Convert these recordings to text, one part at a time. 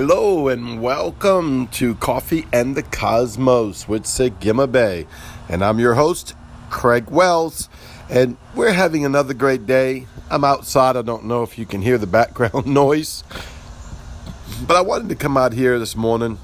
Hello and welcome to Coffee and the Cosmos with Sigma Bay. And I'm your host, Craig Wells. And we're having another great day. I'm outside. I don't know if you can hear the background noise. But I wanted to come out here this morning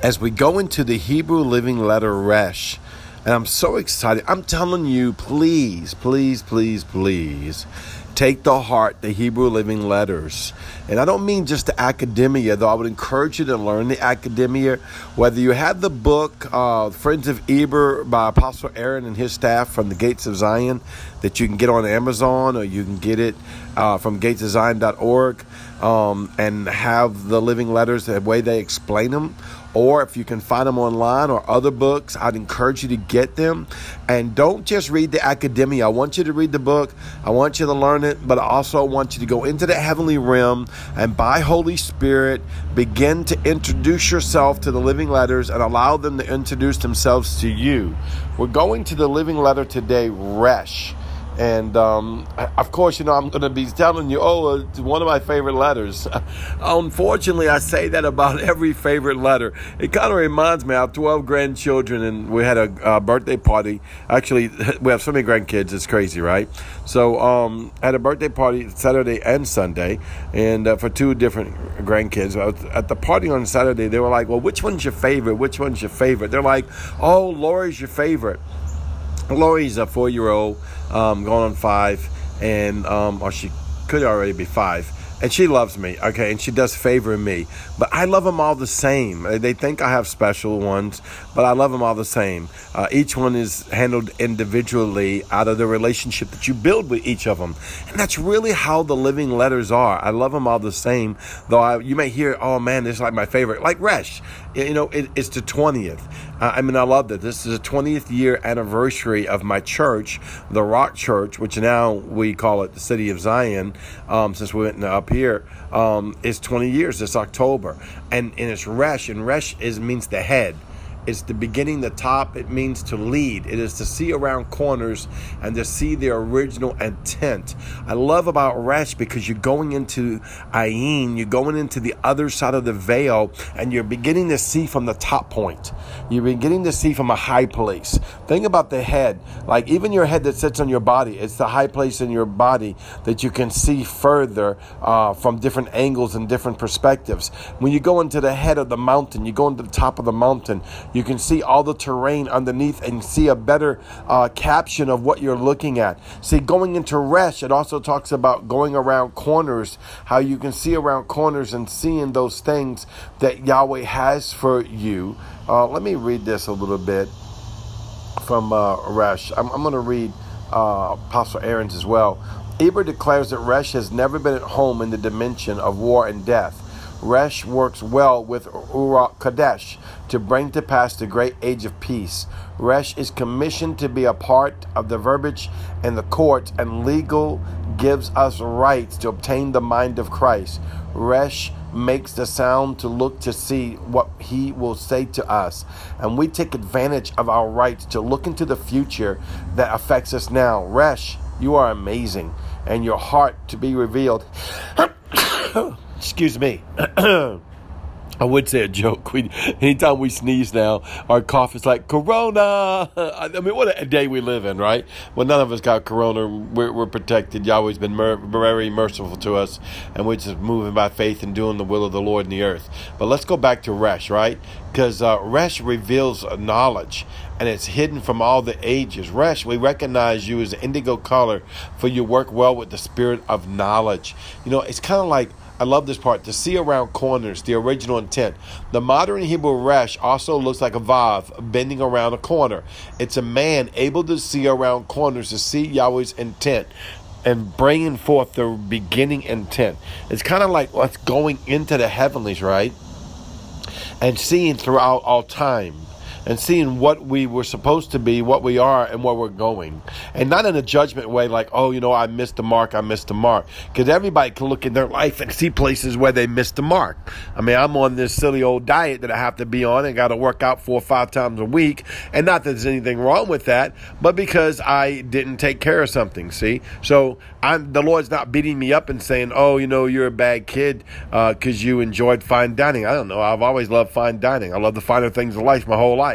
as we go into the Hebrew living letter Resh. And I'm so excited. I'm telling you, please, please, please, please Take the heart, the Hebrew living letters. And I don't mean just the academia, though I would encourage you to learn the academia. Whether you have the book, uh, Friends of Eber by Apostle Aaron and his staff from the Gates of Zion, that you can get on Amazon or you can get it uh, from gatesofzion.org um, and have the living letters the way they explain them or if you can find them online or other books, I'd encourage you to get them. And don't just read the academia. I want you to read the book, I want you to learn it, but I also want you to go into the heavenly realm and by Holy Spirit begin to introduce yourself to the living letters and allow them to introduce themselves to you. We're going to the living letter today, Resh. And um, of course, you know, I'm going to be telling you, oh, it's one of my favorite letters. Unfortunately, I say that about every favorite letter. It kind of reminds me, I have 12 grandchildren, and we had a, a, birthday party. Actually, we have so many grandkids, it's crazy, right? So um, I had a birthday party Saturday and Sunday, and uh, for two different grandkids. At the party on Saturday, they were like, well, which one's your favorite? Which one's your favorite? They're like, oh, Lori's your favorite. Lori's a four year old, um, going on five, and um, or she could already be five and she loves me, okay, and she does favor me. But I love them all the same. They think I have special ones, but I love them all the same. Uh, each one is handled individually out of the relationship that you build with each of them, and that's really how the living letters are. I love them all the same, though I, you may hear, "Oh man, this is like my favorite," like Resh. You know, it, it's the twentieth. Uh, I mean, I love that. This is the twentieth year anniversary of my church, the Rock Church, which now we call it the City of Zion, um, since we went up here um, is 20 years this October, and and it's Resh, and Resh is means the head. It's the beginning, the top. It means to lead. It is to see around corners and to see the original intent. I love about Resh because you're going into Ayin, you're going into the other side of the veil, and you're beginning to see from the top point. You're beginning to see from a high place. Think about the head. Like even your head that sits on your body, it's the high place in your body that you can see further uh, from different angles and different perspectives. When you go into the head of the mountain, you go into the top of the mountain you can see all the terrain underneath and see a better uh, caption of what you're looking at. See, going into Resh, it also talks about going around corners, how you can see around corners and seeing those things that Yahweh has for you. Uh, let me read this a little bit from uh, Resh. I'm, I'm going to read uh, Apostle Aaron's as well. Eber declares that Resh has never been at home in the dimension of war and death. Resh works well with Ruach Kadesh to bring to pass the great age of peace. Resh is commissioned to be a part of the verbiage in the court, and legal gives us rights to obtain the mind of Christ. Resh makes the sound to look to see what he will say to us. And we take advantage of our rights to look into the future that affects us now. Resh, you are amazing, and your heart to be revealed. Excuse me. I would say a joke. We, anytime we sneeze now, our cough is like Corona. I mean, what a day we live in, right? Well, none of us got Corona. We're, we're protected. Yahweh's been mer- very merciful to us, and we're just moving by faith and doing the will of the Lord in the earth. But let's go back to Resh, right? Because uh, Resh reveals knowledge, and it's hidden from all the ages. Resh, we recognize you as indigo color, for you work well with the spirit of knowledge. You know, it's kind of like I love this part. To see around corners, the original intent. The modern Hebrew resh also looks like a vav bending around a corner. It's a man able to see around corners to see Yahweh's intent and bringing forth the beginning intent. It's kind of like what's going into the heavenlies, right? And seeing throughout all time and seeing what we were supposed to be, what we are, and where we're going. And not in a judgment way like, oh, you know, I missed the mark, I missed the mark. Because everybody can look in their life and see places where they missed the mark. I mean, I'm on this silly old diet that I have to be on and got to work out four or five times a week. And not that there's anything wrong with that, but because I didn't take care of something, see? So I'm the Lord's not beating me up and saying, oh, you know, you're a bad kid because uh, you enjoyed fine dining. I don't know. I've always loved fine dining. I love the finer things of life my whole life.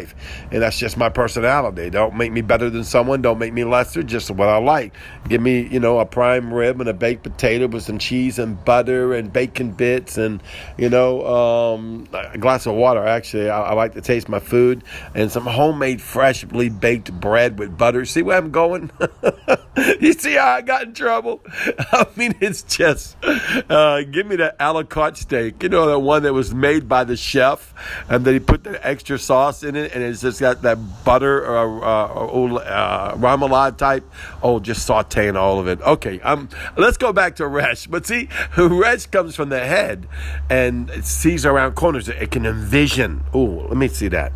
And that's just my personality. Don't make me better than someone. Don't make me lesser. Just what I like. Give me, you know, a prime rib and a baked potato with some cheese and butter and bacon bits and, you know, um, a glass of water. Actually, I, I like to taste my food and some homemade, freshly baked bread with butter. See where I'm going? you see how I got in trouble? I mean, it's just, uh, give me that a la carte steak. You know, the one that was made by the chef and then he put the extra sauce in it and it's just got that butter or uh, uh, uh, remoulade type. Oh, just sauteing all of it. Okay, um, let's go back to Resh. But see, Resh comes from the head and it sees around corners. It can envision. Oh, let me see that.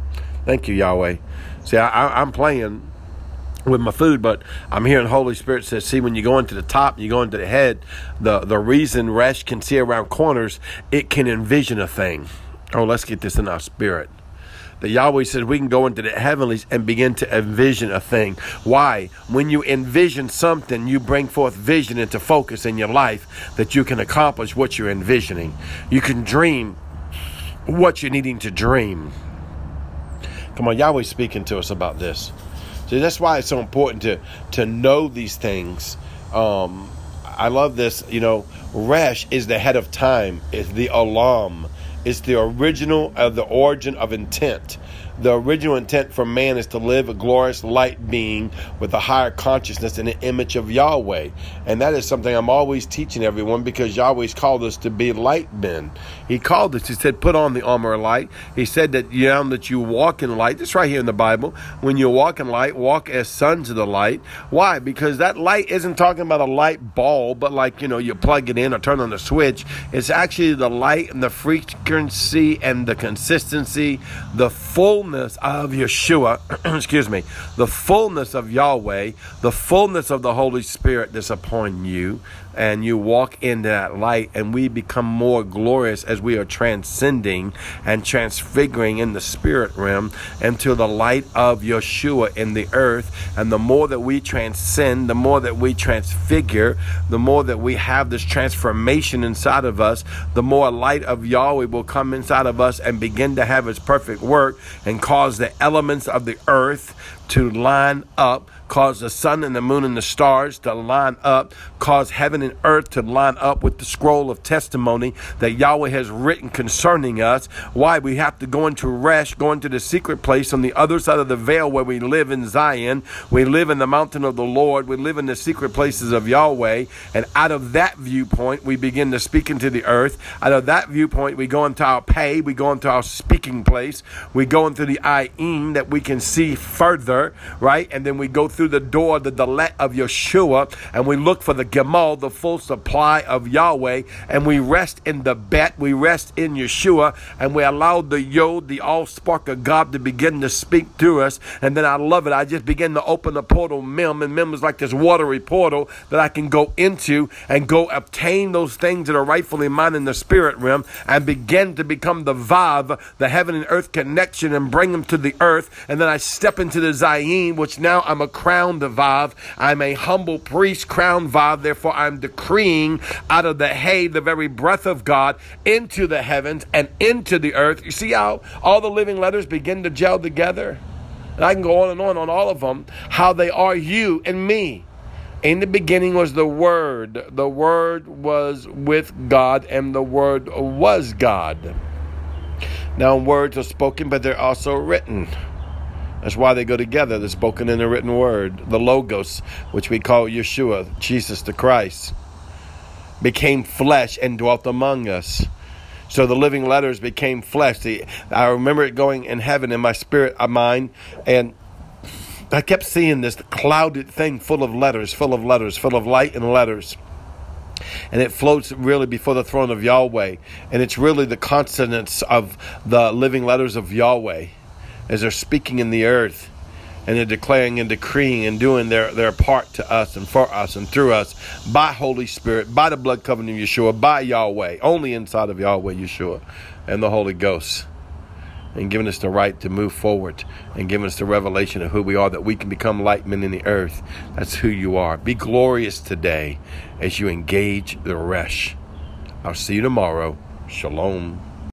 Thank you, Yahweh. See, I, I'm playing with my food, but I'm hearing Holy Spirit says, see, when you go into the top, you go into the head, the, the reason Resh can see around corners, it can envision a thing. Oh, let's get this in our spirit. The Yahweh says we can go into the heavenlies and begin to envision a thing. Why? When you envision something, you bring forth vision into focus in your life that you can accomplish what you're envisioning. You can dream what you're needing to dream. Come on, Yahweh's speaking to us about this. See, that's why it's so important to to know these things. Um, I love this. You know, Resh is the head of time. Is the alam. It's the original of the origin of intent. The original intent for man is to live a glorious light being with a higher consciousness in the image of Yahweh. And that is something I'm always teaching everyone because Yahweh's called us to be light men. He called us, he said, put on the armor of light. He said that you know that you walk in light. It's right here in the Bible. When you walk in light, walk as sons of the light. Why? Because that light isn't talking about a light bulb, but like, you know, you plug it in or turn on the switch. It's actually the light and the frequency and the consistency, the full fullness of Yeshua, excuse me, the fullness of Yahweh, the fullness of the Holy Spirit that's upon you, and you walk in that light, and we become more glorious as we are transcending and transfiguring in the spirit realm into the light of Yeshua in the earth. And the more that we transcend, the more that we transfigure, the more that we have this transformation inside of us, the more light of Yahweh will come inside of us and begin to have its perfect work and cause the elements of the earth to line up cause the sun and the moon and the stars to line up, cause heaven and earth to line up with the scroll of testimony that Yahweh has written concerning us. Why? We have to go into rest, go into the secret place on the other side of the veil where we live in Zion. We live in the mountain of the Lord. We live in the secret places of Yahweh. And out of that viewpoint, we begin to speak into the earth. Out of that viewpoint, we go into our pay. We go into our speaking place. We go into the Ayin that we can see further, right? And then we go through the door, the Dalet of Yeshua, and we look for the Gimel, the full supply of Yahweh, and we rest in the Bet, we rest in Yeshua, and we allow the Yod, the all spark of God, to begin to speak through us. And then I love it. I just begin to open the portal, Mem, and Mem is like this watery portal that I can go into and go obtain those things that are rightfully mine in the spirit realm and begin to become the Vav, the heaven and earth connection, and bring them to the earth. And then I step into the Which now I'm a crown crowned Vav. I'm a humble priest crowned Vav. Therefore, I'm decreeing out of the hay, the very breath of God, into the heavens and into the earth. You see how all the living letters begin to gel together? And I can go on and on on all of them, how they are you and me. In the beginning was the Word. The Word was with God, and the Word was God. Now, words are spoken, but they're also written. That's why they go together, the spoken and the written word. The Logos, which we call Yeshua, Jesus the Christ, became flesh and dwelt among us. So the living letters became flesh. The, I remember it going in heaven in my spirit uh, of mine, and I kept seeing this clouded thing full of letters, full of letters, full of light and letters. And it floats really before the throne of Yahweh. And it's really the consonants of the living letters of Yahweh as they're speaking in the earth and they're declaring and decreeing and doing their, their part to us and for us and through us by Holy Spirit, by the blood covenant of Yeshua, by Yahweh, only inside of Yahweh Yeshua and the Holy Ghost. And giving us the right to move forward and giving us the revelation of who we are, that we can become light men in the earth. That's who you are. Be glorious today as you engage the Resh. I'll see you tomorrow. Shalom.